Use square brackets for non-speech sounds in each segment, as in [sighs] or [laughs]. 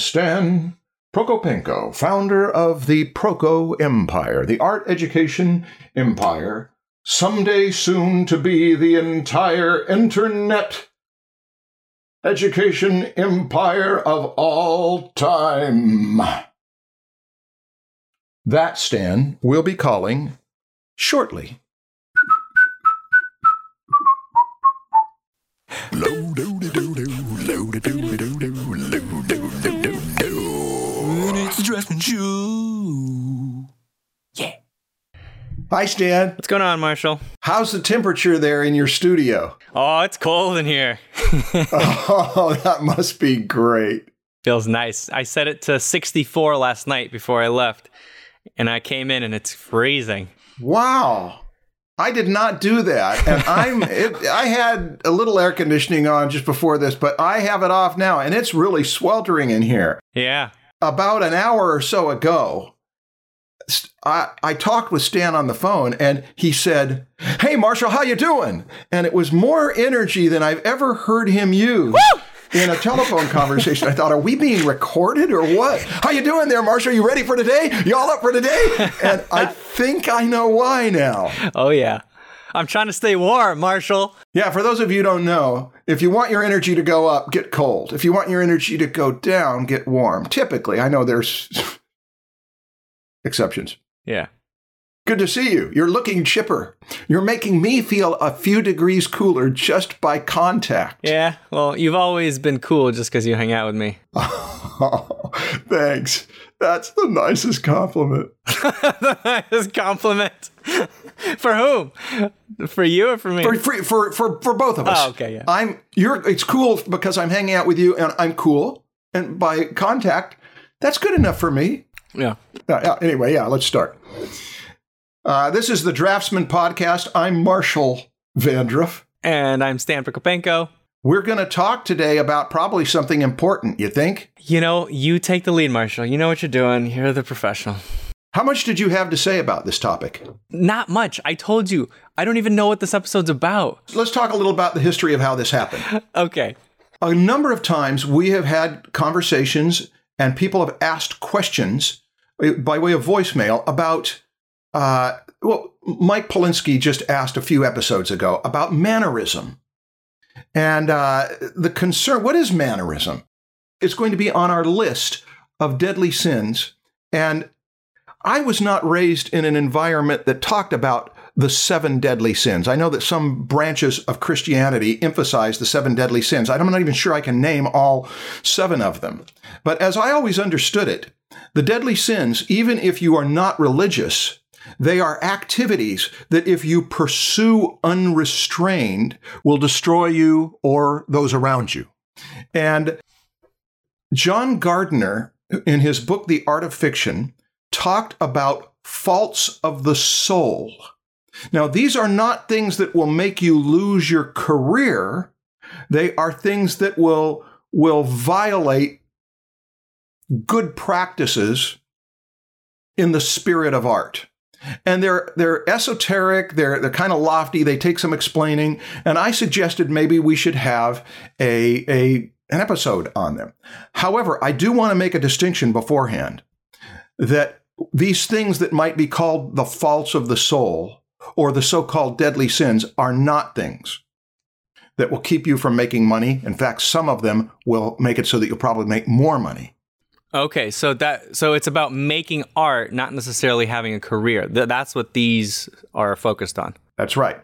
Stan Prokopenko, founder of the Proko Empire, the art education empire, someday soon to be the entire internet education empire of all time. That Stan will be calling shortly. It's the Dressman Show. Yeah. Hi, Stan. What's going on, Marshall? How's the temperature there in your studio? Oh, it's cold in here. [laughs] oh, that must be great. Feels nice. I set it to 64 last night before I left, and I came in and it's freezing. Wow. I did not do that. And I'm [laughs] it, I had a little air conditioning on just before this, but I have it off now and it's really sweltering in here. Yeah. About an hour or so ago, I, I talked with Stan on the phone and he said, "Hey Marshall, how you doing?" And it was more energy than I've ever heard him use. Woo! in a telephone conversation. I thought, are we being recorded or what? How you doing there, Marshall? You ready for today? You all up for today? [laughs] And I think I know why now. Oh, yeah. I'm trying to stay warm, Marshall. Yeah, for those of you who don't know, if you want your energy to go up, get cold. If you want your energy to go down, get warm. Typically, I know there's [laughs] exceptions. Yeah. Good to see you. You're looking chipper. You're making me feel a few degrees cooler just by contact. Yeah. Well, you've always been cool just because you hang out with me. Oh, [laughs] thanks. That's the nicest compliment. [laughs] the nicest compliment. for whom? For you or for me? For, for, for, for, for both of us. Oh, okay, yeah. I'm you're it's cool because I'm hanging out with you and I'm cool. And by contact, that's good enough for me. Yeah. Uh, anyway, yeah, let's start. Uh, this is the Draftsman Podcast. I'm Marshall Vandruff. And I'm Stan Prokopenko. We're going to talk today about probably something important, you think? You know, you take the lead, Marshall. You know what you're doing. You're the professional. How much did you have to say about this topic? Not much. I told you. I don't even know what this episode's about. Let's talk a little about the history of how this happened. [laughs] okay. A number of times we have had conversations and people have asked questions uh, by way of voicemail about uh, well, Mike Polinsky just asked a few episodes ago about mannerism. And uh, the concern what is mannerism? It's going to be on our list of deadly sins. And I was not raised in an environment that talked about the seven deadly sins. I know that some branches of Christianity emphasize the seven deadly sins. I'm not even sure I can name all seven of them. But as I always understood it, the deadly sins, even if you are not religious, they are activities that, if you pursue unrestrained, will destroy you or those around you. And John Gardner, in his book, The Art of Fiction, talked about faults of the soul. Now, these are not things that will make you lose your career. They are things that will, will violate good practices in the spirit of art and they're they're esoteric they're they're kind of lofty they take some explaining and i suggested maybe we should have a a an episode on them. However i do want to make a distinction beforehand that these things that might be called the faults of the soul or the so-called deadly sins are not things that will keep you from making money. In fact some of them will make it so that you'll probably make more money Okay, so that so it's about making art, not necessarily having a career. Th- that's what these are focused on. That's right.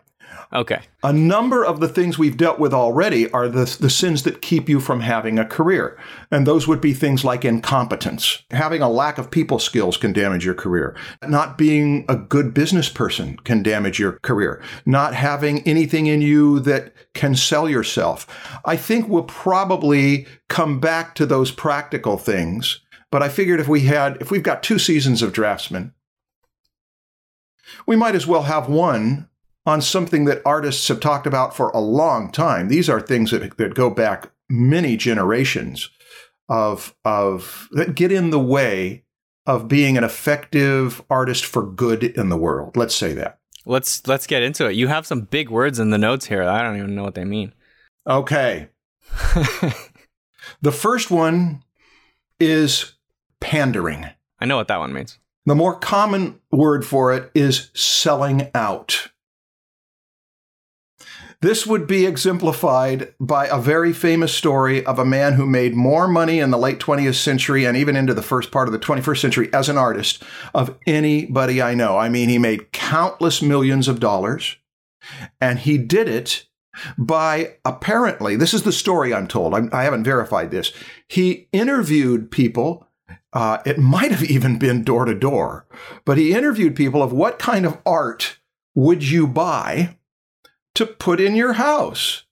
Okay. A number of the things we've dealt with already are the, the sins that keep you from having a career. And those would be things like incompetence. Having a lack of people skills can damage your career. Not being a good business person can damage your career. Not having anything in you that can sell yourself. I think we'll probably come back to those practical things. But I figured if we had, if we've got two seasons of draftsmen, we might as well have one on something that artists have talked about for a long time. These are things that, that go back many generations of, of that get in the way of being an effective artist for good in the world. Let's say that. Let's let's get into it. You have some big words in the notes here. I don't even know what they mean. Okay. [laughs] the first one is pandering. I know what that one means. The more common word for it is selling out. This would be exemplified by a very famous story of a man who made more money in the late 20th century and even into the first part of the 21st century as an artist of anybody I know. I mean, he made countless millions of dollars and he did it by apparently, this is the story I'm told, I'm, I have not verified this. He interviewed people. Uh, it might have even been door to door, but he interviewed people of what kind of art would you buy to put in your house.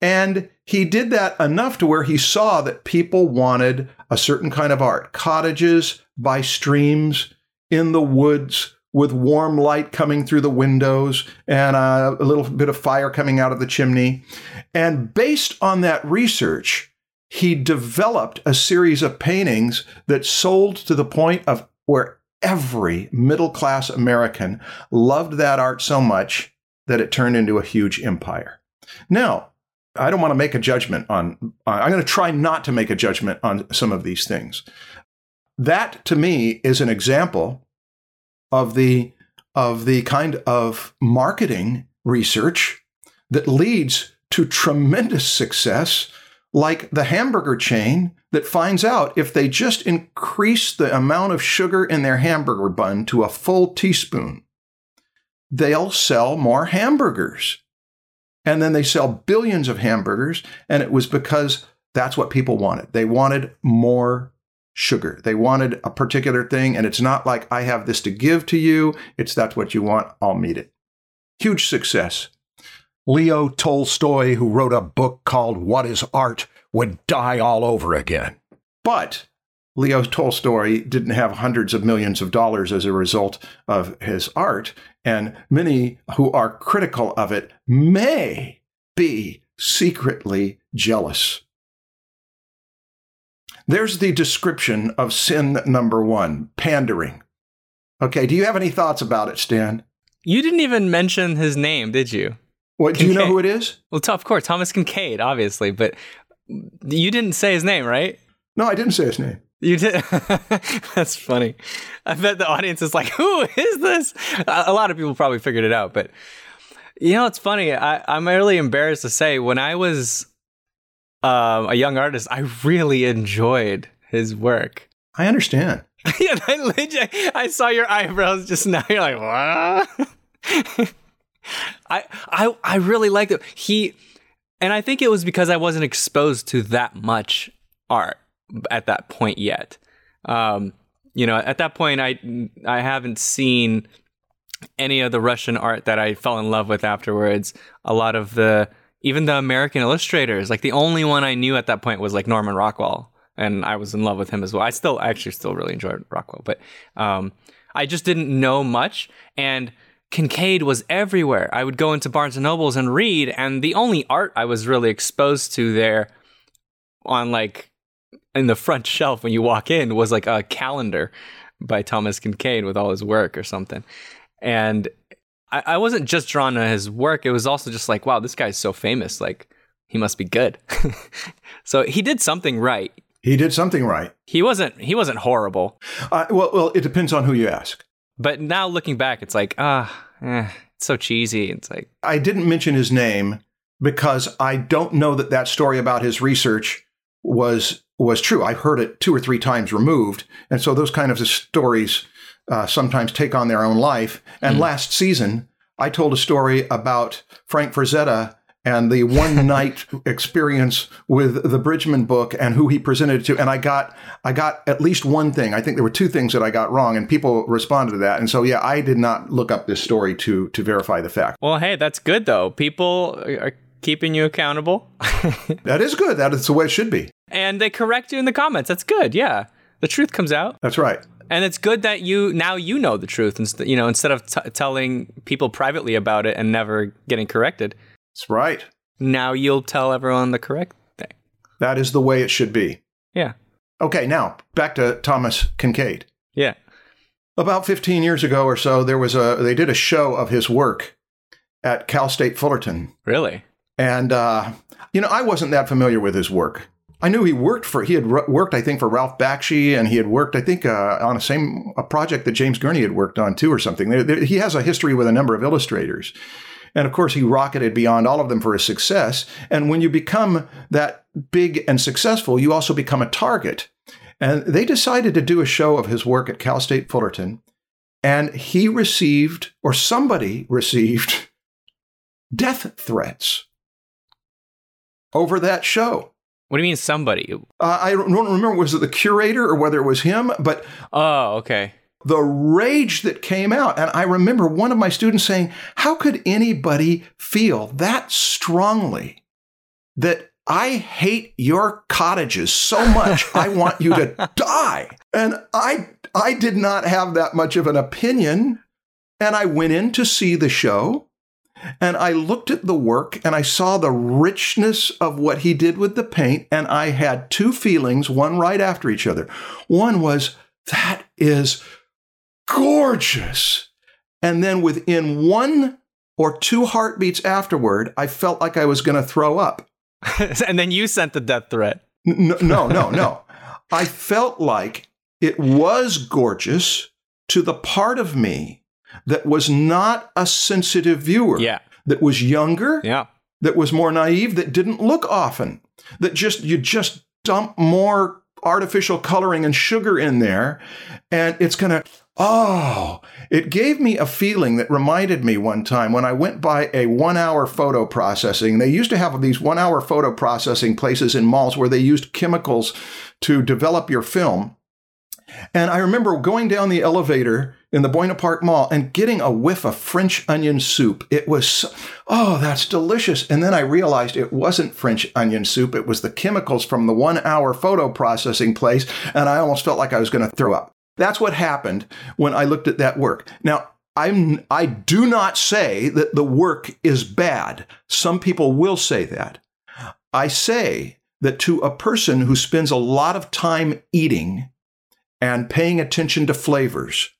And he did that enough to where he saw that people wanted a certain kind of art cottages by streams, in the woods, with warm light coming through the windows and a, little bit of fire coming out of the chimney. And based on that research, he developed a series of paintings that sold to the point of where every middle class American loved that art so much that it turned into a huge empire. Now, I don't want to make a judgment on, uh, I'm going to try not to make a judgment on some of these things. That to me is an example of the, of the kind of marketing research that leads to tremendous success, like the hamburger chain that finds out if they just increase the amount of sugar in their hamburger bun to a full teaspoon, they'll sell more hamburgers. And then they sell billions of hamburgers. And it was because that's what people wanted. They wanted more sugar. They wanted a particular thing. And it's not like I have this to give to you. It's that's what you want. I'll meet it. Huge success. Leo Tolstoy, who wrote a book called What is Art, would die all over again. But Leo Tolstoy didn't have hundreds of millions of dollars as a result of his art, and many who are critical of it may be secretly jealous. There's the description of sin number one pandering. Okay, do you have any thoughts about it, Stan? You didn't even mention his name, did you? What, do you know who it is? Well, of course, Thomas Kinkade, obviously, but you didn't say his name, right? No, I didn't say his name. You did. [laughs] That's funny. I bet the audience is like, [laughs] "Who is this?" A lot of people probably figured it out, but you know, it's funny. I, I'm really embarrassed to say when I was um, a young artist, I really enjoyed his work. I understand. [laughs] yeah, I, legit, I saw your eyebrows just now. You're like, what? I I I really liked it. He and I think it was because I wasn't exposed to that much art at that point yet. Um, you know, at that point, I I haven't seen any of the Russian art that I fell in love with afterwards. A lot of the even the American illustrators, like the only one I knew at that point was like Norman Rockwell, and I was in love with him as well. I still I actually still really enjoyed Rockwell, but um, I just didn't know much and. Kinkade was everywhere. I would go into Barnes and Nobles and read, and the only art I was really exposed to there on like in the front shelf when you walk in was like a calendar by Thomas Kinkade with all his work or something. And I, I wasn't just drawn to his work, it was also just like, wow, this guy's so famous. Like, he must be good. [laughs] so he did something right. He did something right. He wasn't he wasn't horrible. Uh, well, well, it depends on who you ask. But now looking back, it's like, ah, eh, it's so cheesy. It's like I didn't mention his name because I don't know that that story about his research was was true. I've heard it two or three times removed, and so those kind of stories uh, sometimes take on their own life. And mm. last season, I told a story about Frank Frazetta and the one [laughs] night experience with the Bridgman book and who he presented it to. And I got I got at least one thing. I think there were two things that I got wrong, and people responded to that. And so yeah, I did not look up this story to to verify the fact. Well, hey, that's good though. People are keeping you accountable. [laughs] that is good. That is the way it should be. And they correct you in the comments. That's good. Yeah, the truth comes out. That's right. And it's good that you now you know the truth, instead you know instead of t- telling people privately about it and never getting corrected. That's right. Now you'll tell everyone the correct thing. That is the way it should be. Yeah. Okay, now back to Thomas Kinkade. Yeah. About 15 years ago or so, there was a they did a show of his work at Cal State Fullerton. Really? And uh, you know, I wasn't that familiar with his work. I knew he worked for he had worked I think for Ralph Bakshi and he had worked I think uh, on a same a project that James Gurney had worked on too or something. There- there- he has a history with a number of illustrators. And of course, he rocketed beyond all of them for his success. And when you become that big and successful, you also become a target. And they decided to do a show of his work at Cal State Fullerton. And he received, or somebody received, death threats over that show. What do you mean somebody? Uh, I don't remember was it the curator or whether it was him, but Oh, okay. the rage that came out. And I remember one of my students saying, How could anybody feel that strongly that I hate your cottages so much I [laughs] want you to die? And I I did not have that much of an opinion. And I went in to see the show and I looked at the work and I saw the richness of what he did with the paint. And I had two feelings, one right after each other. One was, that is gorgeous. And then within one or two heartbeats afterward, I felt like I was going to throw up. [laughs] and then you sent the death threat. N- No, no, no. I felt like it was gorgeous to the part of me that was not a sensitive viewer, Yeah. that was younger, Yeah. that was more naive, that didn't look often, that just you just dump more artificial coloring and sugar in there, and it's gonna oh, it gave me a feeling that reminded me one time when I went by a one-hour photo processing. They used to have these one-hour photo processing places in malls where they used chemicals to develop your film. And I remember going down the elevator in the Buena Park Mall and getting a whiff of French onion soup. It was, oh, that's delicious. And then I realized it wasn't French onion soup. It was the chemicals from the one hour photo processing place. And I almost felt like I was going to throw up. That's what happened when I looked at that work. Now, I'm, I do not say that the work is bad. Some people will say that. I say that to a person who spends a lot of time eating and paying attention to flavors,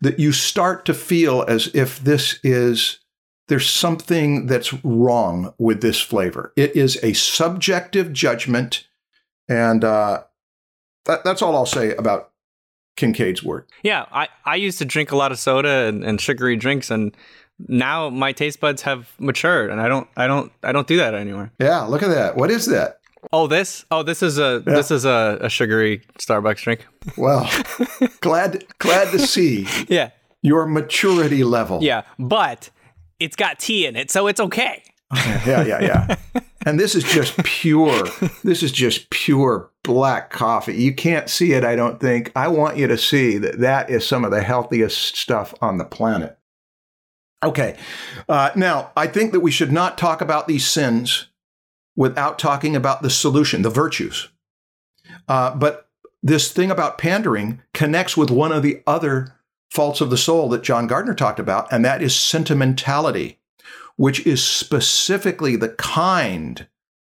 that you start to feel as if this is there's something that's wrong with this flavor. It is a subjective judgment, and uh, that, that's all I'll say about Kinkade's work. Yeah. I, I used to drink a lot of soda and, and sugary drinks and now my taste buds have matured and I don't I don't I don't do that anymore. Yeah, look at that. What is that? Oh this oh this is a this is a, a sugary Starbucks drink. Well, [laughs] glad glad to see Yeah. your maturity level. Yeah. But it's got tea in it, so it's okay. yeah, yeah, yeah. [laughs] And this is just pure. This is just pure black coffee. You can't see it, I don't think. I want you to see that that is some of the healthiest stuff on the planet. Okay. Uh, now, I think that we should not talk about these sins without talking about the solution, the virtues. Uh, but this thing about pandering connects with one of the other faults of the soul that John Gardner talked about, and that is sentimentality which is specifically the kind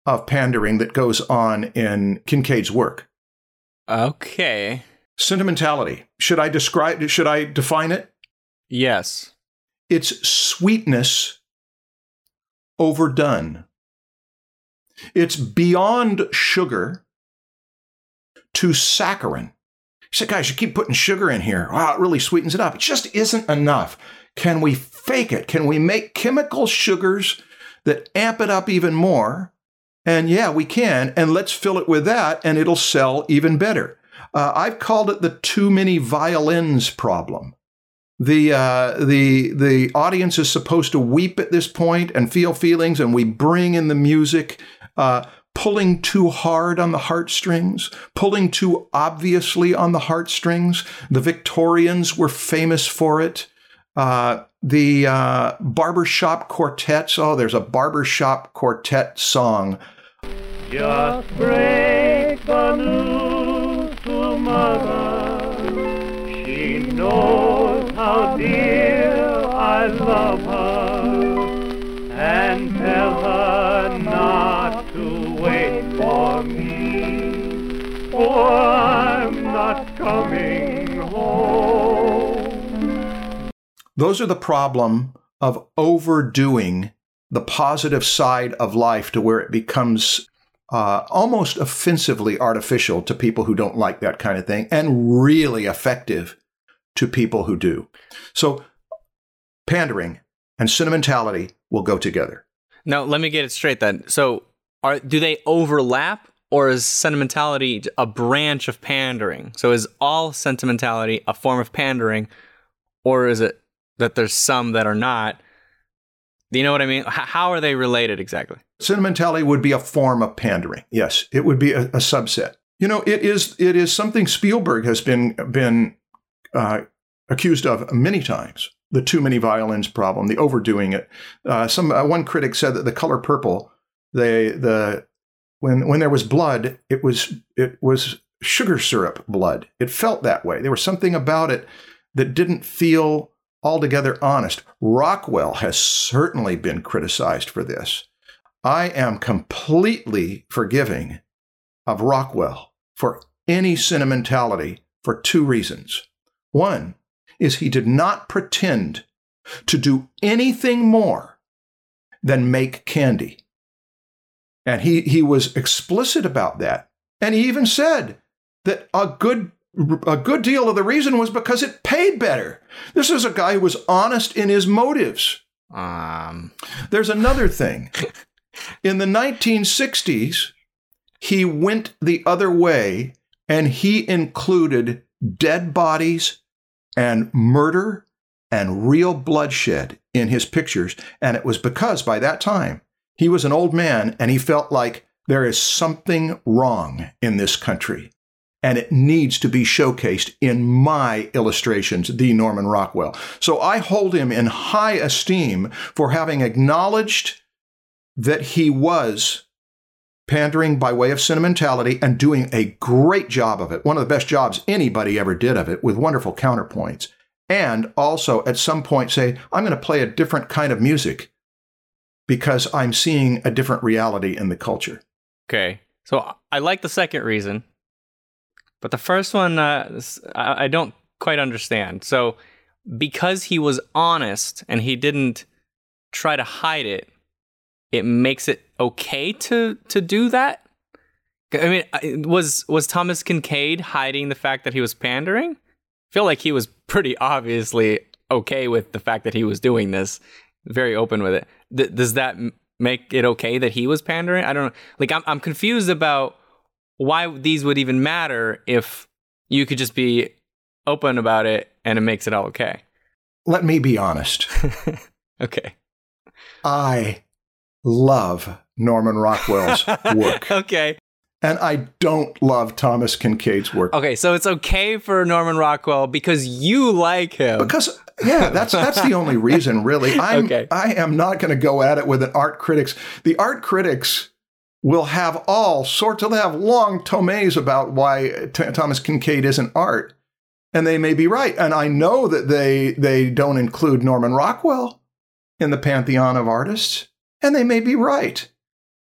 of pandering that goes on in Kinkade's work. Okay. Sentimentality. Should I describe should I define it? Yes. It's sweetness overdone. It's beyond sugar to saccharin. You said, guys, you keep putting sugar in here. Wow, it really sweetens it up. It just isn't enough. Can we fake it? Can we make chemical sugars that amp it up even more? And yeah, we can. And let's fill it with that, and it'll sell even better. Uh, I've called it the too many violins problem. The uh, the the audience is supposed to weep at this point and feel feelings, and we bring in the music. Uh, pulling too hard on the heartstrings, pulling too obviously on the heartstrings. The Victorians were famous for it. Uh, the uh, barbershop quartets. Oh, there's a barbershop quartet song. Just break the news to mother. She knows how dear I love her. And tell her I'm not coming home. Those are the problem of overdoing the positive side of life to where it becomes uh, almost offensively artificial to people who don't like that kind of thing, and really effective to people who do. So, pandering and sentimentality will go together. Now, let me get it straight then. So, are do they overlap or is sentimentality a branch of pandering? So, is all sentimentality a form of pandering or is it that there's some that are not? Do you know what I mean? How are they related exactly? Sentimentality would be a form of pandering. Yes, it would be a, a subset. You know, it is it is something Spielberg has been been uh, accused of many times. The too many violins problem, the overdoing it. Uh, some uh, one critic said that the color purple, they the when when there was blood, it was it was sugar syrup blood. It felt that way. There was something about it that didn't feel altogether honest. Rockwell has certainly been criticized for this. I am completely forgiving of Rockwell for any sentimentality for two reasons. One is he did not pretend to do anything more than make candy. And he, he was explicit about that. And he even said that a good a good deal of the reason was because it paid better. This is a guy who was honest in his motives. Um, There's another thing. In the 1960s, he went the other way and he included dead bodies and murder and real bloodshed in his pictures. And it was because by that time, he was an old man and he felt like there is something wrong in this country and it needs to be showcased in my illustrations, the Norman Rockwell. So I hold him in high esteem for having acknowledged that he was pandering by way of sentimentality and doing a great job of it. One of the best jobs anybody ever did of it with wonderful counterpoints. And also at some point say, I'm going to play a different kind of music because I'm seeing a different reality in the culture. okay. So I like the second reason, but the first one uh, I don't quite understand. So because he was honest and he didn't try to hide it, it makes it okay to to do that. I mean, was was Thomas Kinkade hiding the fact that he was pandering? I feel like he was pretty obviously okay with the fact that he was doing this, very open with it. Th- does that make it okay that he was pandering? I don't know. Like, I'm I'm confused about why these would even matter if you could just be open about it and it makes it all okay. Let me be honest. [laughs] Okay. I love Norman Rockwell's [laughs] work, okay. And I don't love Thomas Kinkade's work. Okay. So it's okay for Norman Rockwell because you like him. Because yeah, that's that's the only reason, really. [laughs] I'm Okay. I am not going to go at it with an art critics. The art critics will have all sorts. of They'll have long tomes about why T- Thomas Kinkade isn't art, and they may be right. And I know that they they don't include Norman Rockwell in the pantheon of artists, and they may be right.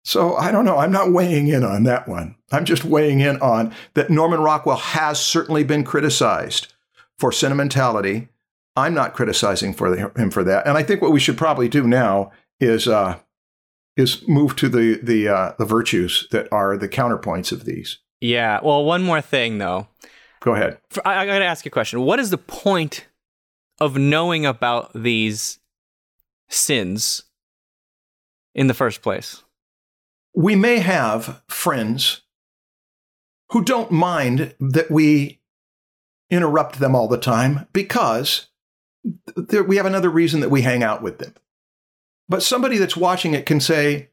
So I don't know. I'm not weighing in on that one. I'm just weighing in on that Norman Rockwell has certainly been criticized for sentimentality. I'm not criticizing for the, him for that. And I think what we should probably do now is uh, is move to the the uh, the virtues that are the counterpoints of these. yeah. Well, one more thing though. Go ahead. For, I, I got to ask you a question. What is the point of knowing about these sins in the first place? We may have friends who don't mind that we interrupt them all the time because we have another reason that we hang out with them. But somebody that's watching it can say,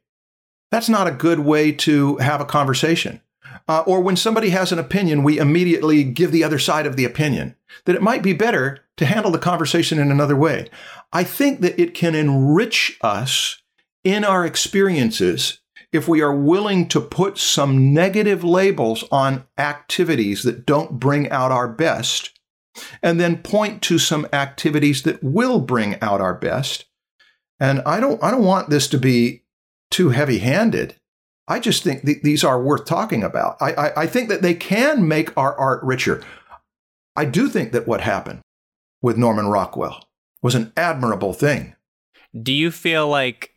that's not a good way to have a conversation. Uh, or when somebody has an opinion, we immediately give the other side of the opinion. That it might be better to handle the conversation in another way. I think that it can enrich us in our experiences if we are willing to put some negative labels on activities that don't bring out our best, and then point to some activities that will bring out our best. And I don't, I don't want this to be too heavy-handed. I just think th- these are worth talking about. I, I, I think that they can make our art richer. I do think that what happened with Norman Rockwell was an admirable thing. Do you feel like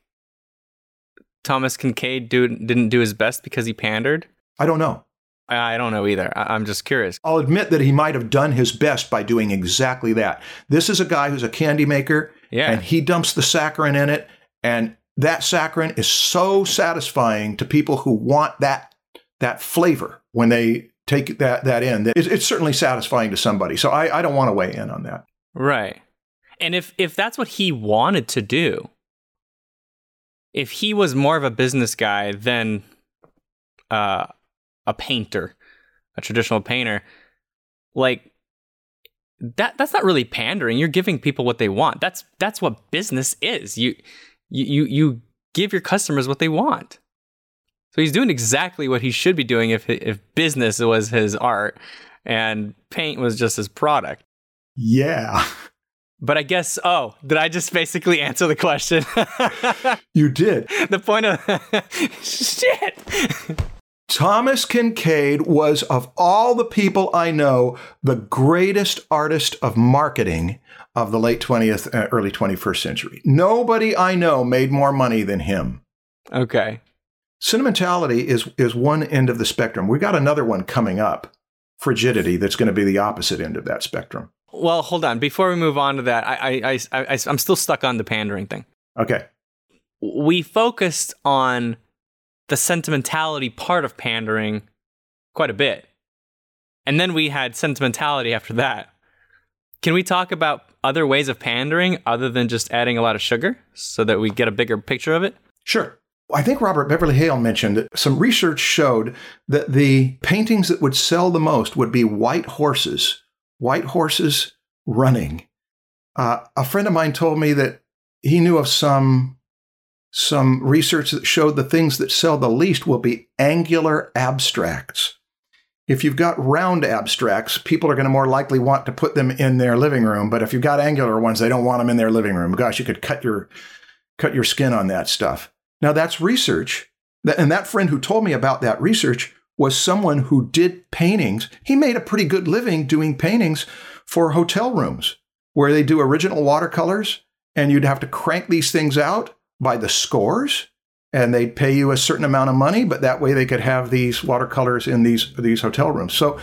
Thomas Kinkade do, didn't do his best because he pandered? I don't know. I, I don't know either. I, I'm just curious. I'll admit that he might have done his best by doing exactly that. This is a guy who's a candy maker, Yeah. and he dumps the saccharin in it, and that saccharin is so satisfying to people who want that that flavor when they take that that in. That it's, it's certainly satisfying to somebody. So I, I don't want to weigh in on that. Right. And if if that's what he wanted to do, if he was more of a business guy than uh, a painter, a traditional painter, like that that's not really pandering. You're giving people what they want. That's that's what business is. You you you, give your customers what they want. So he's doing exactly what he should be doing if if business was his art and paint was just his product. Yeah, [laughs] But I guess, oh, did I just basically answer the question? [laughs] you did. the point of [laughs] shit. Thomas Kinkade was, of all the people I know, the greatest artist of marketing of the late 20th, uh, early 21st century. Nobody I know made more money than him. Okay. Sentimentality is, is one end of the spectrum. We got another one coming up, frigidity, that's going to be the opposite end of that spectrum. Well, hold on. Before we move on to that, I, I, I, I, I'm still stuck on the pandering thing. Okay. We focused on the sentimentality part of pandering quite a bit. And then we had sentimentality after that. Can we talk about other ways of pandering other than just adding a lot of sugar so that we get a bigger picture of it? Sure. I think Robert Beverly Hale mentioned that some research showed that the paintings that would sell the most would be white horses, white horses running. Uh, a friend of mine told me that he knew of some some research that showed the things that sell the least will be angular abstracts. If you've got round abstracts, people are going to more likely want to put them in their living room. But if you've got angular ones, they don't want them in their living room. Gosh, you could cut your cut your skin on that stuff. Now that's research. And that friend who told me about that research was someone who did paintings. He made a pretty good living doing paintings for hotel rooms where they do original watercolors and you'd have to crank these things out by the scores and they'd pay you a certain amount of money but that way they could have these watercolors in these these hotel rooms. So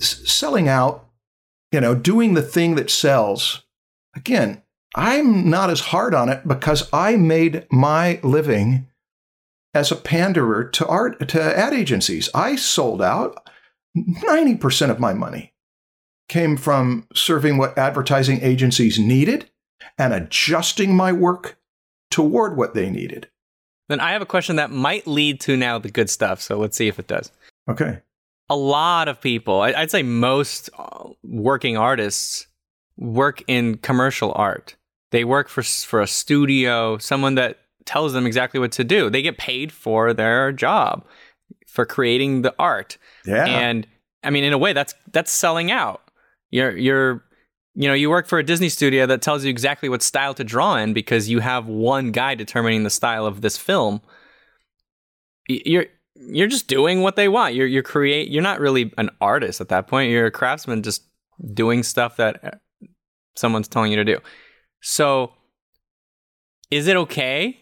s- selling out, you know, doing the thing that sells. Again, I'm not as hard on it because I made my living as a panderer to art to ad agencies. I sold out 90% of my money came from serving what advertising agencies needed and adjusting my work toward what they needed. Then I have a question that might lead to now the good stuff. So let's see if it does. Okay. A lot of people, I'd say most uh, working artists, work in commercial art. They work for for a studio, someone that tells them exactly what to do. They get paid for their job, for creating the art. Yeah. And I mean, in a way, that's that's selling out. You're you're you know you work for a Disney studio that tells you exactly what style to draw in because you have one guy determining the style of this film. You're you're just doing what they want. You're you're create. You're not really an artist at that point. You're a craftsman, just doing stuff that uh, someone's telling you to do. So, is it okay?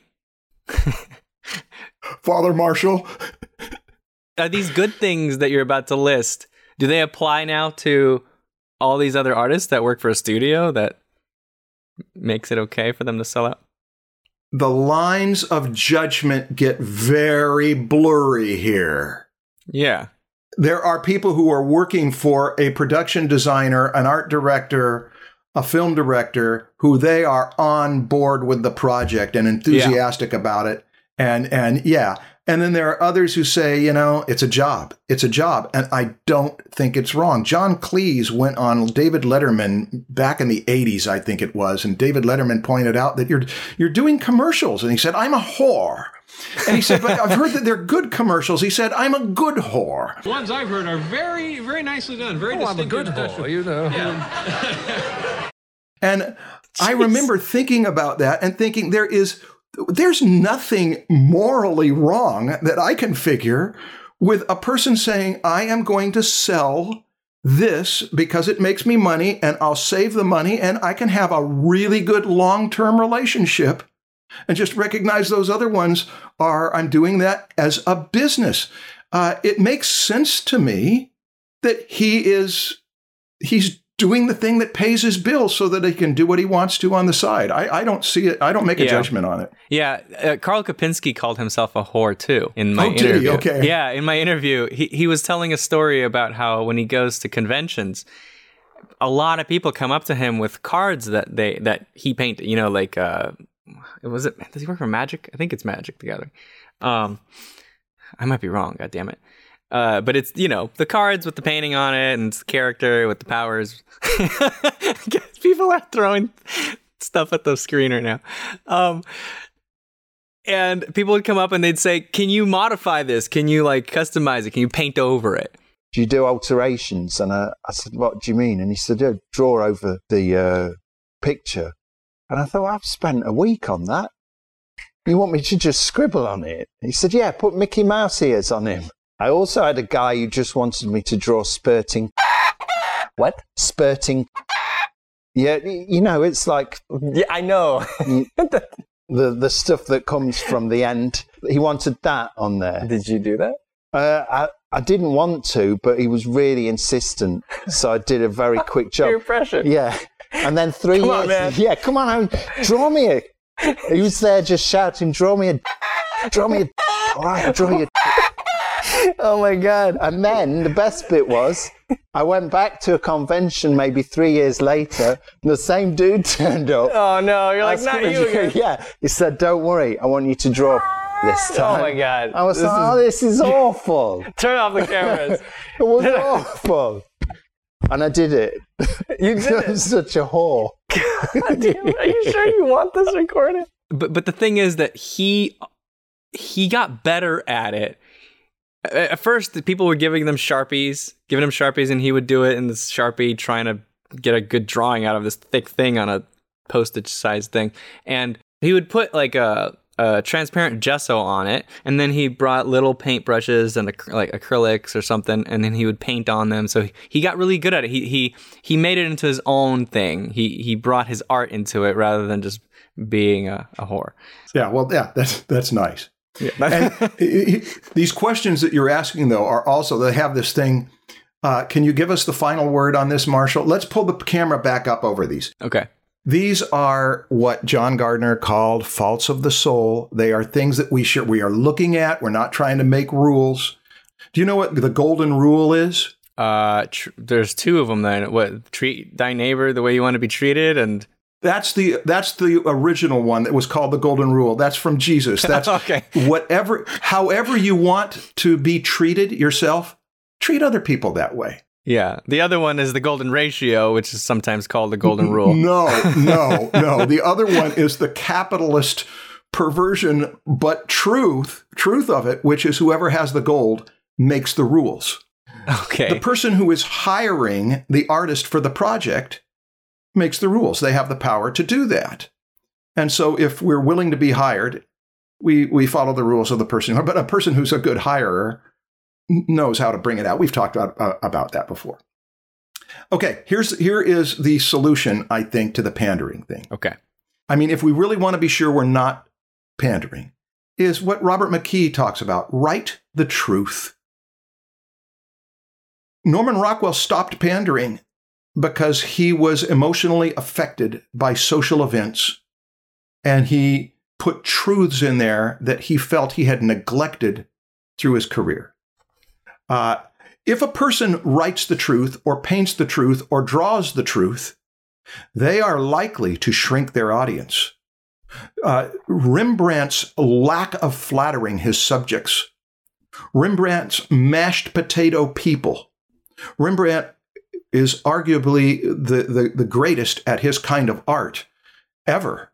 [laughs] Father Marshall. are these good things that you're about to list do they apply now to all these other artists that work for a studio that makes it okay for them to sell out The lines of judgment get very blurry here. yeah there are people who are working for a production designer, an art director, a film director, who they are on board with the project and enthusiastic about it. And and yeah. And then there are others who say, you know, it's a job. It's a job. And I don't think it's wrong. John Cleese went on David Letterman back in the 80s, I think it was, and David Letterman pointed out that you're you're doing commercials. And he said, I'm a whore. And he said, but I've heard that they're good commercials. He said, I'm a good whore. The ones I've heard are very, very nicely done. Very Oh, I'm a good whore, you know. [laughs] And I remember thinking about that and thinking there is there's nothing morally wrong that I can figure with a person saying I am going to sell this because it makes me money and I'll save the money and I can have a really good long-term relationship and just recognize those other ones are I'm doing that as a business. Uh, it makes sense to me that he is he's doing the thing that pays his bills so that he can do what he wants to on the side. I, I don't see it. I don't make a Yeah. judgment on it. Yeah, uh, Karl Kopinski called himself a whore too in my Oh, interview. Okay. Yeah, in my interview, he he was telling a story about how when he goes to conventions, a lot of people come up to him with cards that they that he painted. You know, like uh, [sighs] was it? Does he work for Magic? I think it's Magic the Gathering. Um, I might be wrong. God damn it. Uh, but it's you know the cards with the painting on it and the character with the powers. [laughs] People are throwing stuff at the screen right now. Um, and people would come up and they'd say, "Can you modify this? Can you like customize it? Can you paint over it?" do you do alterations? And I, I said, what do you mean? And he said, yeah, draw over the uh, picture. And I thought, I've spent a week on that. You want me to just scribble on it? He said, yeah, put Mickey Mouse ears on him. I also had a guy who just wanted me to draw spurting. [laughs] What? Spurting. [laughs] Yeah, you know, it's like Yeah, I know. [laughs] the, the stuff that comes from the end. He wanted that on there. Did you do that? Uh, I, I didn't want to, but he was really insistent, so I did a very quick job. pressure. Yeah, and then three Come years. on, man. Yeah, come on, Aaron, draw me a. He was there just shouting, "Draw me a, draw me a." All right, draw you. [laughs] Oh my god. And then the best bit was, I went back to a convention maybe three years later, and the same dude [laughs] turned up. Oh no, you're like not you again. [laughs] Yeah, he said, "Don't worry, I want you to draw this time. Oh my god. I was This like, is- "Oh, this is awful." Turn off the cameras. It was awful. And I did it. [laughs] You did [laughs] I'm such a whore. [laughs] Are you sure you want this recorded? But but the thing is that he he got better at it. At first, the people were giving them sharpies, giving him sharpies, and he would do it in this sharpie, trying to get a good drawing out of this thick thing on a postage-sized thing. And he would put like a, a transparent gesso on it, and then he brought little paintbrushes and ac- like acrylics or something, and then he would paint on them. So he got really good at it. He he he made it into his own thing. He he brought his art into it rather than just being a, a whore. Yeah, well, yeah, that's that's nice. and [laughs] he- he- these questions that you're asking, though, are also they have this thing. Uh, can you give us the final word on this, Marshall? Let's pull the camera back up over these. okay. These are what John Gardner called faults of the soul. They are things that we should, we are looking at. We're not trying to make rules. Do you know what the golden rule is? Uh, tr- there's two of them then. What treat thy neighbor the way you want to be treated, and That's the that's the original one that was called the golden rule. That's from Jesus. That's [laughs] Okay. Whatever however you want to be treated yourself, treat other people that way. Yeah, the other one is the golden ratio, which is sometimes called the golden rule. No, no, [laughs] no. The other one is the capitalist perversion, but truth, truth of it, which is whoever has the gold makes the rules. Okay. The person who is hiring the artist for the project makes the rules. They have the power to do that. And so if we're willing to be hired, we, we follow the rules of the person. But a person who's a good hirer knows how to bring it out. We've talked about, uh, about that before. Okay, here's here is the solution, I think, to the pandering thing. okay. I mean, if we really want to be sure we're not pandering, is what Robert McKee talks about write the truth. Norman Rockwell stopped pandering because he was emotionally affected by social events and he put truths in there that he felt he had neglected through his career. Uh, if a person writes the truth or paints the truth or draws the truth, they are likely to shrink their audience. Uh, Rembrandt's lack of flattering his subjects, Rembrandt's mashed potato people. Rembrandt is arguably the, the, the greatest at his kind of art ever.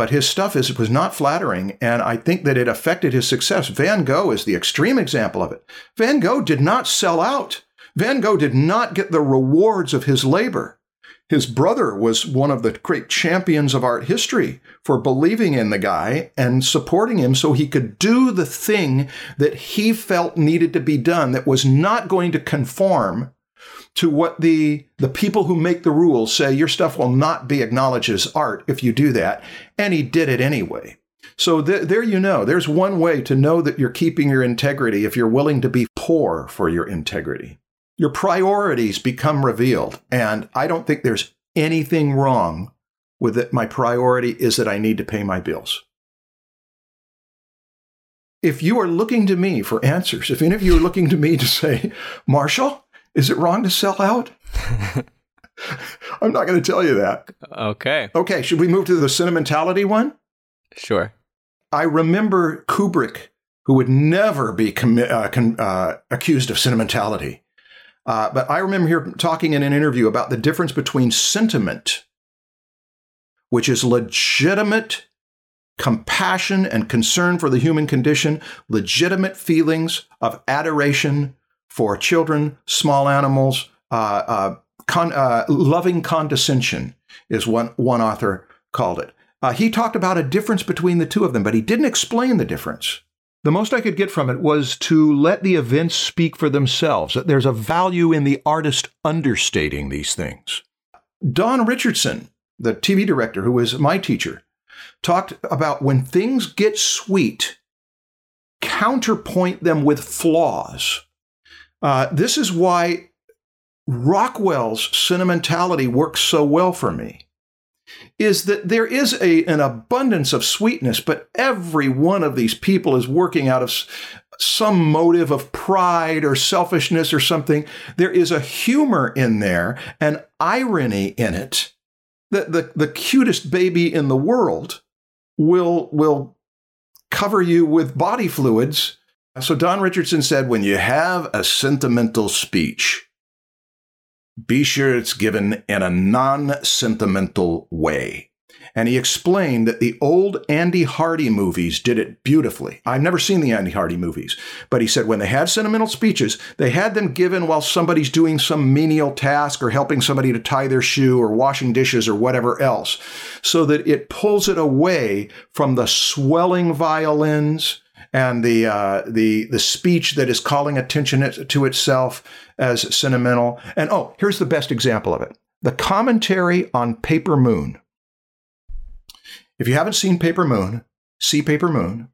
But his stuff is, was not flattering, and I think that it affected his success. Van Gogh is the extreme example of it. Van Gogh did not sell out. Van Gogh did not get the rewards of his labor. His brother was one of the great champions of art history for believing in the guy and supporting him so he could do the thing that he felt needed to be done that was not going to conform to what the the people who make the rules say your stuff will not be acknowledged as art if you do that and he did it anyway So th- there you know, there's one way to know that you're keeping your integrity if you're willing to be poor for your integrity. Your priorities become revealed. And I don't think there's anything wrong with it. My priority is that I need to pay my bills. If you are looking to me for answers, if any of you are looking to me to say, Marshall, is it wrong to sell out? [laughs] I'm not going to tell you that. Okay, Okay, should we move to the sentimentality one? sure. I remember Kubrick, who would never be uh, con- uh, accused of sentimentality. Uh, but I remember here talking in an interview about the difference between sentiment, which is legitimate compassion and concern for the human condition, legitimate feelings of adoration for children, small animals, uh, uh, con- uh, loving condescension is one one author called it. Uh, he talked about a difference between the two of them, but he didn't explain the difference. The most I could get from it was to let the events speak for themselves, that there's a value in the artist understating these things. Don Richardson, the TV director who was my teacher, talked about when things get sweet, counterpoint them with flaws. Uh, this is why Rockwell's sentimentality works so well for me is that there is a, an abundance of sweetness, but every one of these people is working out of some motive of pride or selfishness or something. There is a humor in there, an irony in it. that the, the cutest baby in the world will, will cover you with body fluids. So Don Richardson said, when you have a sentimental speech, be sure it's given in a non sentimental way. And he explained that the old Andy Hardy movies did it beautifully. I've never seen the Andy Hardy movies, but he said when they had sentimental speeches, they had them given while somebody's doing some menial task or helping somebody to tie their shoe or washing dishes or whatever else, so that it pulls it away from the swelling violins and the uh, the the speech that is calling attention to itself as sentimental. And oh, here's the best example of it: the commentary on Paper Moon. If you haven't seen Paper Moon, see Paper Moon.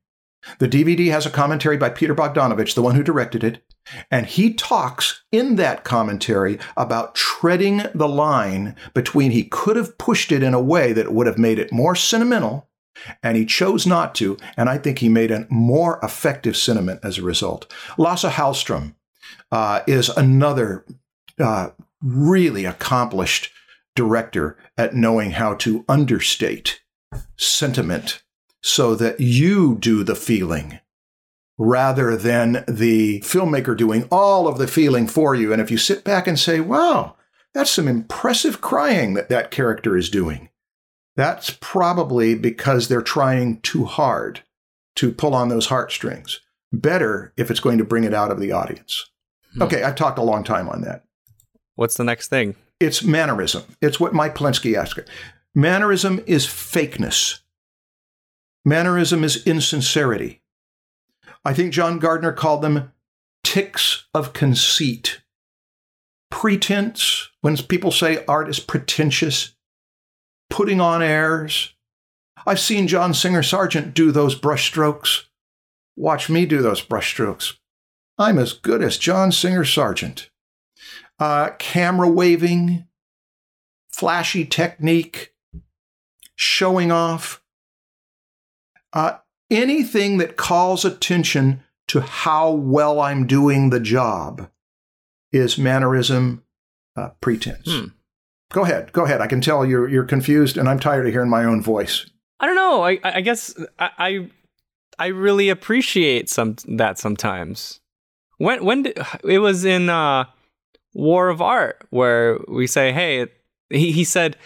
The DVD has a commentary by Peter Bogdanovich, the one who directed it, and he talks in that commentary about treading the line between he could have pushed it in a way that would have made it more sentimental and he chose not to, and I think he made a more effective sentiment as a result. Lasse Hallström uh, is another uh, really accomplished director at knowing how to understate sentiment so that you do the feeling rather than the filmmaker doing all of the feeling for you. And if you sit back and say, wow, that's some impressive crying that that character is doing that's probably because they're trying too hard to pull on those heartstrings. Better if it's going to bring it out of the audience. Hmm. Okay, I've talked a long time on that. What's the next thing? It's mannerism. It's what Mike Polinsky asked. Mannerism is fakeness. Mannerism is insincerity. I think John Gardner called them ticks of conceit. Pretense, when people say art is pretentious, putting on airs. I've seen John Singer Sargent do those brushstrokes. Watch me do those brushstrokes. I'm as good as John Singer Sargent. Uh, camera waving, flashy technique, showing off. Uh, anything that calls attention to how well I'm doing the job is mannerism, uh, pretense. Hmm. Go ahead. Go ahead. I can tell you're you're confused, and I'm tired of hearing my own voice. I don't know. I I guess I I, I really appreciate some that sometimes. When when did, it was in uh, War of Art where we say, hey, he he said.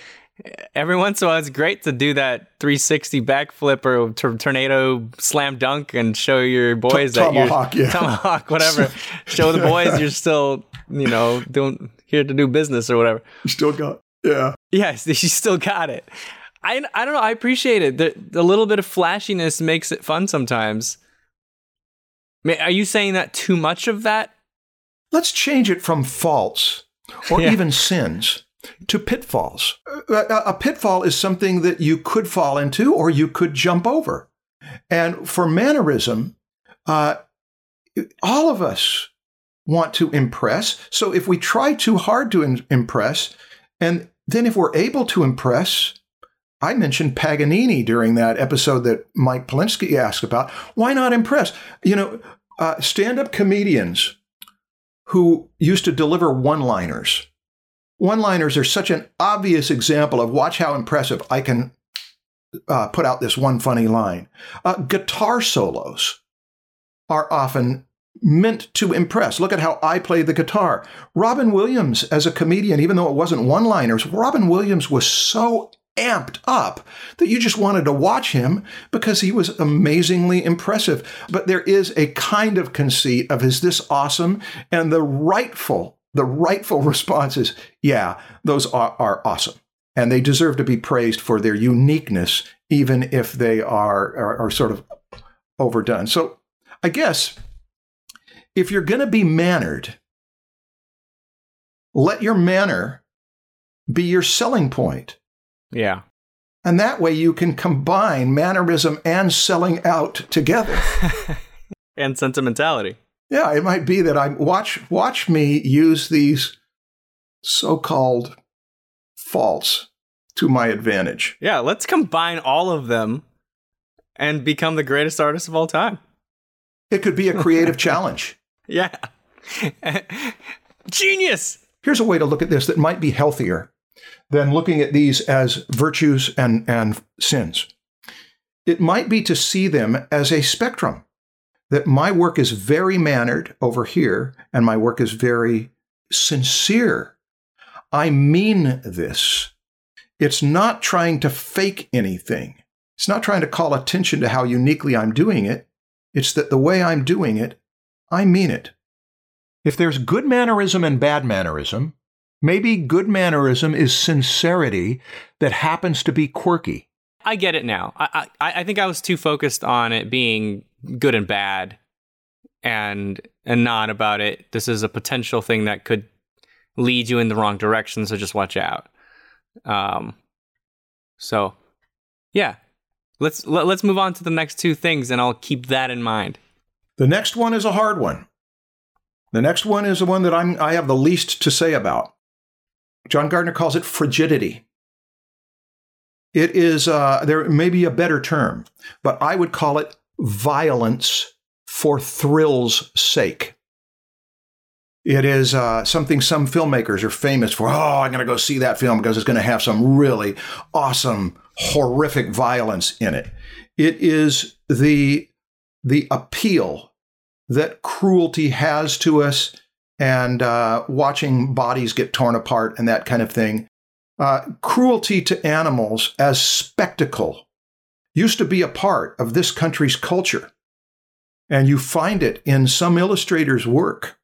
Every once in a while, it's great to do that 360 backflip or tor- tornado slam dunk and show your boys that tomahawk, you're yeah. [laughs] tomahawk, whatever. [laughs] show the boys you're still, you know, doing here to do business or whatever. You still got yeah. Yes, [laughs] she still got it. I, I don't know. I appreciate it. The, the little bit of flashiness makes it fun sometimes. Are you saying that too much of that? Let's change it from faults or Yeah. even sins to pitfalls. A pitfall is something that you could fall into or you could jump over. And for mannerism, uh, all of us want to impress. So if we try too hard to in- impress, and then if we're able to impress, I mentioned Paganini during that episode that Mike Polinsky asked about. Why not impress? You know, uh, stand up comedians who used to deliver one liners. One liners are such an obvious example of watch how impressive I can uh, put out this one funny line. Uh, guitar solos are often meant to impress. Look at how I play the guitar. Robin Williams, as a comedian, even though it wasn't one liners, Robin Williams was so amped up that you just wanted to watch him because he was amazingly impressive. But there is a kind of conceit of is this awesome? And the rightful, the rightful [laughs] response is, yeah, those are, are awesome. And they deserve to be praised for their uniqueness, even if they are, are, are sort of overdone. So I guess if you're going to be mannered, let your manner be your selling point. Yeah. And that way you can combine mannerism and selling out together. [laughs] and sentimentality. Yeah, it might be that I watch watch me use these so-called faults to my advantage. Yeah, let's combine all of them and become the greatest artist of all time. It could be a creative [laughs] challenge. Yeah. [laughs] Genius. Here's a way to look at this that might be healthier than looking at these as virtues and, and sins. It might be to see them as a spectrum, that my work is very mannered over here, and my work is very sincere. I mean this. It's not trying to fake anything. It's not trying to call attention to how uniquely I'm doing it. It's that the way I'm doing it, I mean it. If there's good mannerism and bad mannerism, maybe good mannerism is sincerity that happens to be quirky. I get it now. I, I I think I was too focused on it being good and bad, and and not about it. This is a potential thing that could lead you in the wrong direction. So just watch out. Um. So, yeah. Let's let, let's move on to the next two things, and I'll keep that in mind. The next one is a hard one. The next one is the one that I'm I have the least to say about. John Gardner calls it frigidity. It is uh, there may be a better term, but I would call it violence for thrill's sake. It is uh, something some filmmakers are famous for. Oh, I'm going to go see that film because it's going to have some really awesome, horrific violence in it. It is the the appeal that cruelty has to us and uh, watching bodies get torn apart and that kind of thing. Uh, cruelty to animals as spectacle used to be a part of this country's culture. And you find it in some illustrators' work.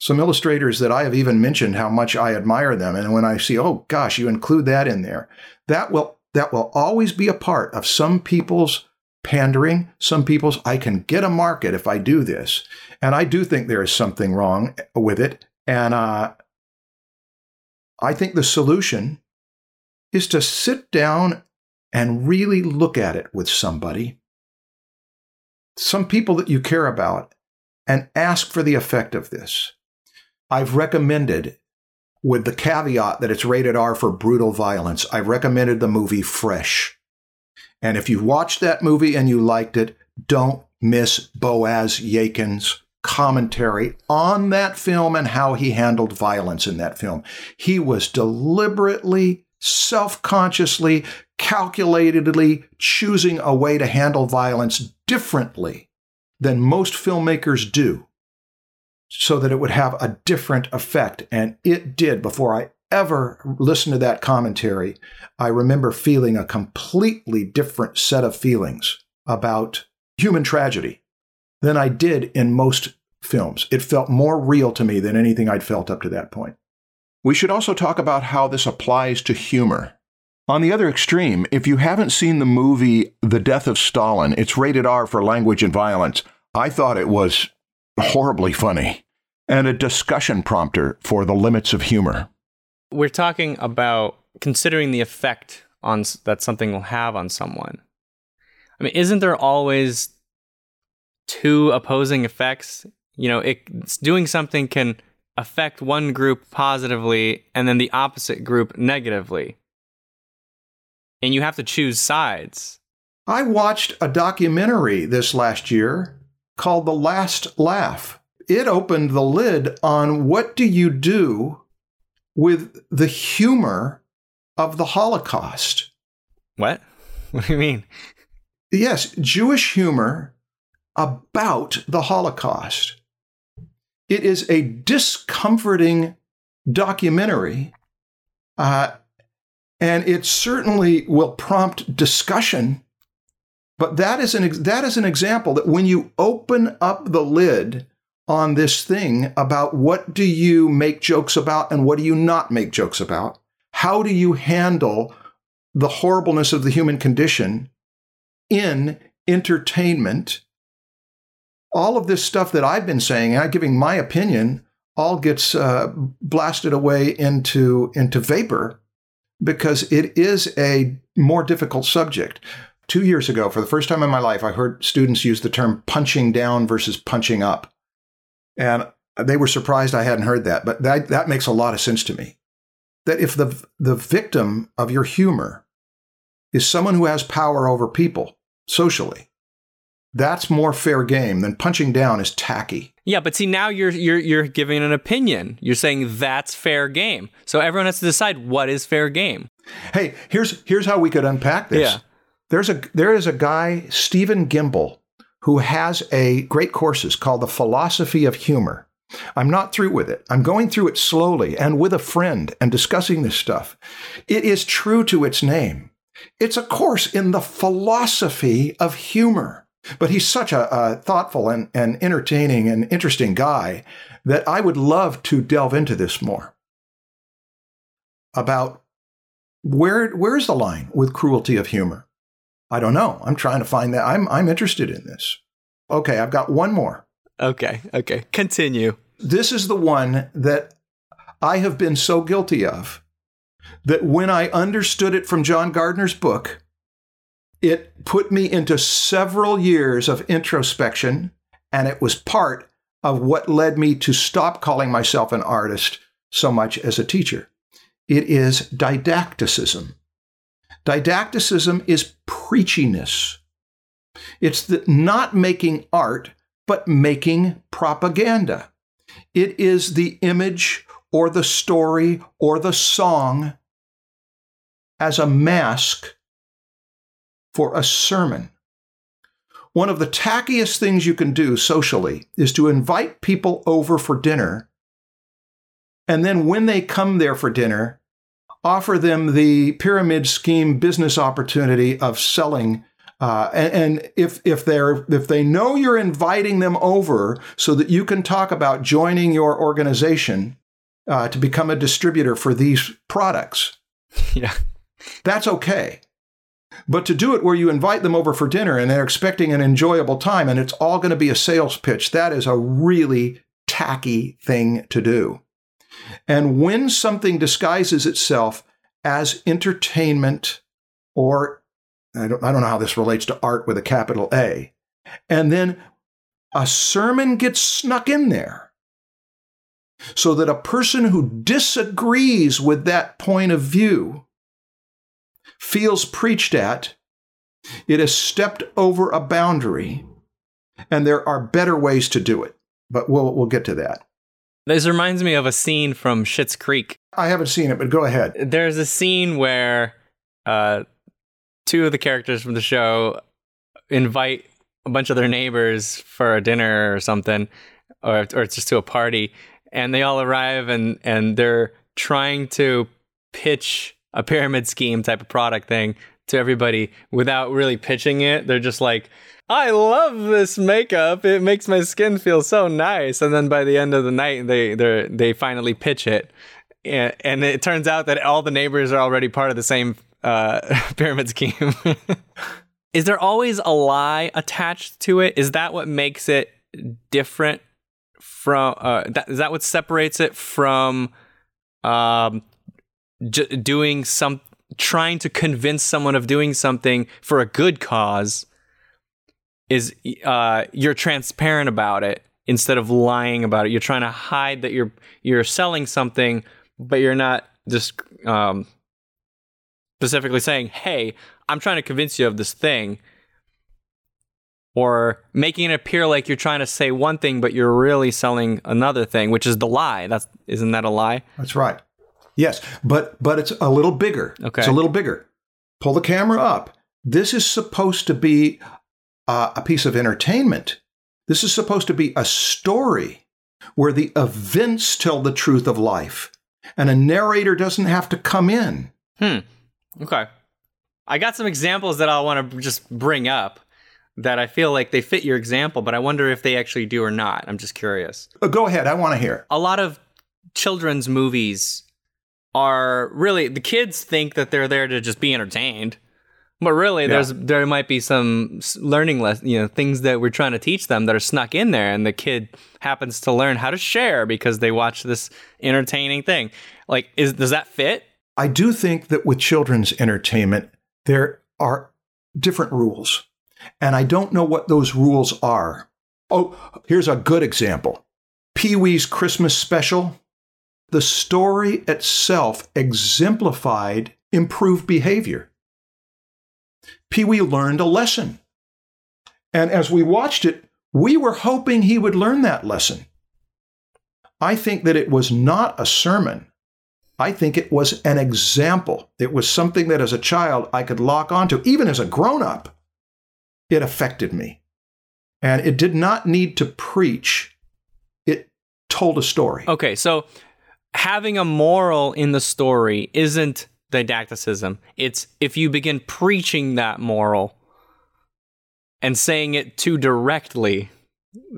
Some illustrators that I have even mentioned how much I admire them. And when I see, oh gosh, you include that in there, that will that will always be a part of some people's pandering. Some people's, I can get a market if I do this. And I do think there is something wrong with it. And uh, I think the solution is to sit down and really look at it with somebody, some people that you care about, and ask for the effect of this. I've recommended, with the caveat that it's rated R for brutal violence, I've recommended the movie Fresh. And if you watched that movie and you liked it, don't miss Boaz Yakin's commentary on that film and how he handled violence in that film. He was deliberately, self consciously, calculatedly choosing a way to handle violence differently than most filmmakers do so that it would have a different effect. And it did before I ever listened to that commentary. I remember feeling a completely different set of feelings about human tragedy than I did in most films. It felt more real to me than anything I'd felt up to that point. We should also talk about how this applies to humor. On the other extreme, if you haven't seen the movie The Death of Stalin, it's rated R for language and violence. I thought it was horribly funny and a discussion prompter for the limits of humor. We're talking about considering the effect on that something will have on someone. I mean, isn't there always two opposing effects? You know, it doing something can affect one group positively and then the opposite group negatively. And you have to choose sides. I watched a documentary this last year called The Last Laugh. It opened the lid on what do you do with the humor of the Holocaust. What? [laughs] What do you mean? Yes, Jewish humor about the Holocaust. It is a discomforting documentary, uh, and it certainly will prompt discussion. But that is an that is an example that when you open up the lid on this thing about what do you make jokes about and what do you not make jokes about, how do you handle the horribleness of the human condition in entertainment all of this stuff that I've been saying, I'm giving my opinion, all gets uh, blasted away into into vapor because it is a more difficult subject. Two years ago, for the first time in my life, I heard students use the term punching down versus punching up. And they were surprised I hadn't heard that, but that, that makes a lot of sense to me. That if the, the victim of your humor is someone who has power over people socially, that's more fair game than punching down is tacky. Yeah, but see now you're you're you're giving an opinion. You're saying that's fair game. So everyone has to decide what is fair game. Hey, here's here's how we could unpack this. Yeah. There's a there is a guy, Steven Gimbel, who has a great courses called The Philosophy of Humor. I'm not through with it. I'm going through it slowly and with a friend and discussing this stuff. It is true to its name. It's a course in the philosophy of humor. But he's such a, a thoughtful and, and entertaining and interesting guy that I would love to delve into this more about where where's the line with cruelty of humor. I don't know. I'm trying to find that. I'm I'm interested in this. Okay, I've got one more. Okay, okay. Continue. This is the one that I have been so guilty of that when I understood it from John Gardner's book, it put me into several years of introspection, and it was part of what led me to stop calling myself an artist so much as a teacher. It is didacticism. Didacticism is preachiness. It's the, not making art, but making propaganda. It is the image or the story or the song as a mask for a sermon. One of the tackiest things you can do socially is to invite people over for dinner. And then when they come there for dinner, offer them the pyramid scheme business opportunity of selling. Uh, and, and if if they're if they know you're inviting them over so that you can talk about joining your organization uh, to become a distributor for these products, [laughs] Yeah. that's okay. But to do it where you invite them over for dinner and they're expecting an enjoyable time and it's all going to be a sales pitch, that is a really tacky thing to do. And when something disguises itself as entertainment or I don't, I don't know how this relates to art with a capital A, and then a sermon gets snuck in there so that a person who disagrees with that point of view feels preached at, it has stepped over a boundary, and there are better ways to do it. But we'll we'll get to that. This reminds me of a scene from Schitt's Creek. I haven't seen it, but go ahead. There's a scene where uh, two of the characters from the show invite a bunch of their neighbors for a dinner or something, or or it's just to a party, and they all arrive and and they're trying to pitch a pyramid scheme type of product thing to everybody without really pitching it. They're just like, I love this makeup. It makes my skin feel so nice. And then by the end of the night, they they they finally pitch it, and, and it turns out that all the neighbors are already part of the same uh, [laughs] pyramid scheme. [laughs] is there always a lie attached to it? Is that what makes it different from? Uh, that, is that what separates it from? Um, j- doing some trying to convince someone of doing something for a good cause is uh, you're transparent about it instead of lying about it. You're trying to hide that you're you're selling something, but you're not just um, specifically saying, "Hey, I'm trying to convince you of this thing." Or making it appear like you're trying to say one thing, but you're really selling another thing, which is the lie. That's isn't that a lie? That's right. Yes, but but it's a little bigger. Okay. It's a little bigger. Pull the camera up. This is supposed to be uh, a piece of entertainment. This is supposed to be a story where the events tell the truth of life, and a narrator doesn't have to come in. Hmm. Okay. I got some examples that I want to just bring up that I feel like they fit your example, but I wonder if they actually do or not. I'm just curious. Uh, go ahead. I want to hear. A lot of children's movies are really the kids think that they're there to just be entertained. But really, there's there might be some learning less, you know, things that we're trying to teach them that are snuck in there, and the kid happens to learn how to share because they watch this entertaining thing. Like, is does that fit? I do think that with children's entertainment, there are different rules. And I don't know what those rules are. Oh, here's a good example Pee Wee's Christmas special. The story itself exemplified improved behavior. Pee Wee learned a lesson. And as we watched it, we were hoping he would learn that lesson. I think that it was not a sermon. I think it was an example. It was something that as a child I could lock onto. Even as a grown up, it affected me. And it did not need to preach, it told a story. Okay, so having a moral in the story isn't didacticism. It's if you begin preaching that moral and saying it too directly,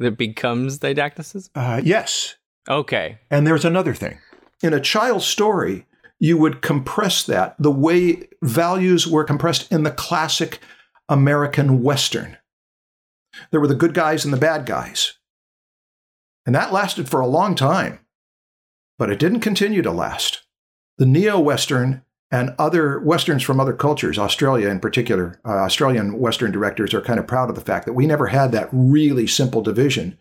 it becomes didacticism. Uh, yes. Okay. And there's another thing. In a child's story, you would compress that the way values were compressed in the classic American Western. There were the good guys and the bad guys. And that lasted for a long time, but it didn't continue to last. The neo Western and other Westerns from other cultures, Australia in particular, uh, Australian Western directors are kind of proud of the fact that we never had that really simple division.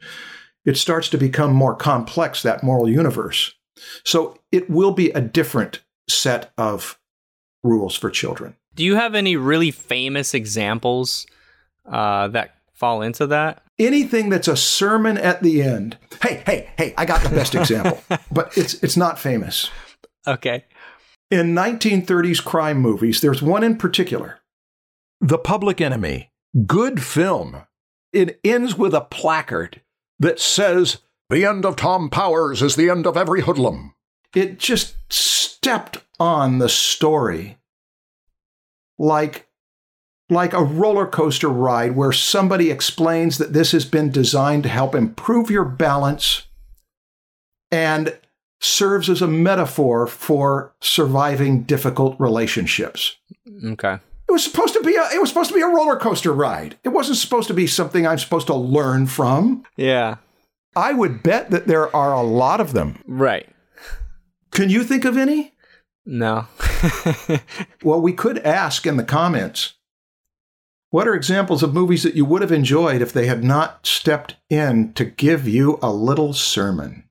It starts to become more complex, that moral universe. So it will be a different set of rules for children. Do you have any really famous examples uh, that fall into that? Anything that's a sermon at the end. Hey, hey, hey, I got the best example, [laughs] but it's it's not famous. Okay. In 1930s crime movies, there's one in particular. The Public Enemy. Good film. It ends with a placard that says, The end of Tom Powers is the end of every hoodlum. It just stepped on the story like like a roller coaster ride where somebody explains that this has been designed to help improve your balance and serves as a metaphor for surviving difficult relationships. Okay. It was supposed to be a it was supposed to be a roller coaster ride. It wasn't supposed to be something I'm supposed to learn from. Yeah. I would bet that there are a lot of them. Right. Can you think of any? No. [laughs] Well, we could ask in the comments what are examples of movies that you would have enjoyed if they had not stepped in to give you a little sermon?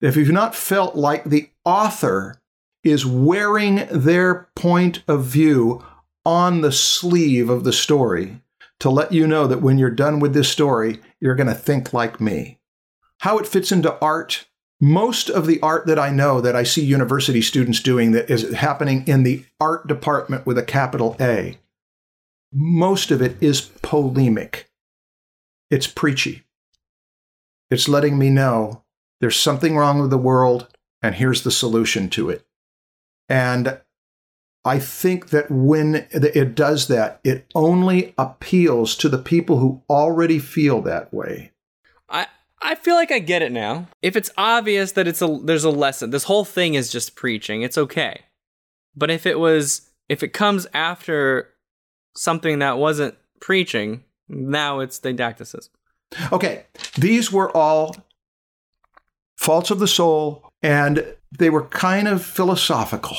If you've not felt like the author is wearing their point of view on the sleeve of the story to let you know that when you're done with this story, you're going to think like me. How it fits into art. Most of the art that I know that I see university students doing that is happening in the art department with a capital A, most of it is polemic. It's preachy. It's letting me know there's something wrong with the world, and here's the solution to it. And I think that when it does that, it only appeals to the people who already feel that way. I I feel like I get it now. If it's obvious that it's a there's a lesson, this whole thing is just preaching. It's okay. But if it was if it comes after something that wasn't preaching, now it's didacticism. Okay, these were all faults of the soul, and they were kind of philosophical.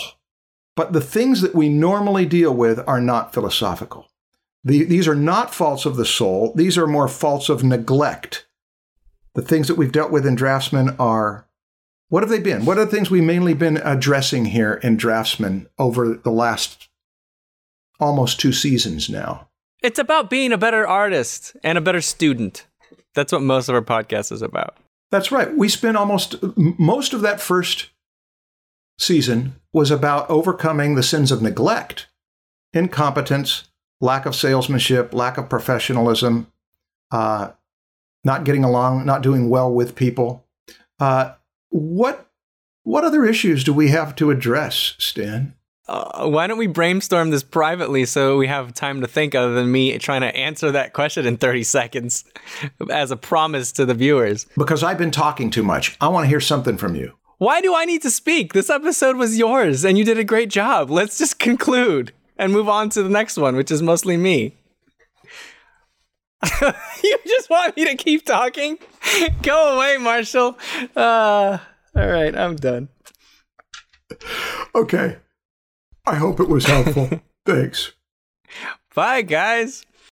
But the things that we normally deal with are not philosophical. The, these are not faults of the soul. These are more faults of neglect. The things that we've dealt with in Draftsman are what have they been? What are the things we've mainly been addressing here in Draftsman over the last almost two seasons now? It's about being a better artist and a better student. That's what most of our podcast is about. That's right. We spent almost most of that first season was about overcoming the sins of neglect, incompetence, lack of salesmanship, lack of professionalism, uh, not getting along, not doing well with people. Uh, what what other issues do we have to address, Stan? Uh, why don't we brainstorm this privately so we have time to think other than me trying to answer that question in 30 seconds [laughs] as a promise to the viewers? Because I've been talking too much. I want to hear something from you. Why do I need to speak? This episode was yours and you did a great job. Let's just conclude and move on to the next one, which is mostly me. [laughs] you just want me to keep talking? [laughs] Go away, Marshall. Uh, all right, I'm done. Okay. I hope it was helpful. [laughs] Thanks. Bye, guys.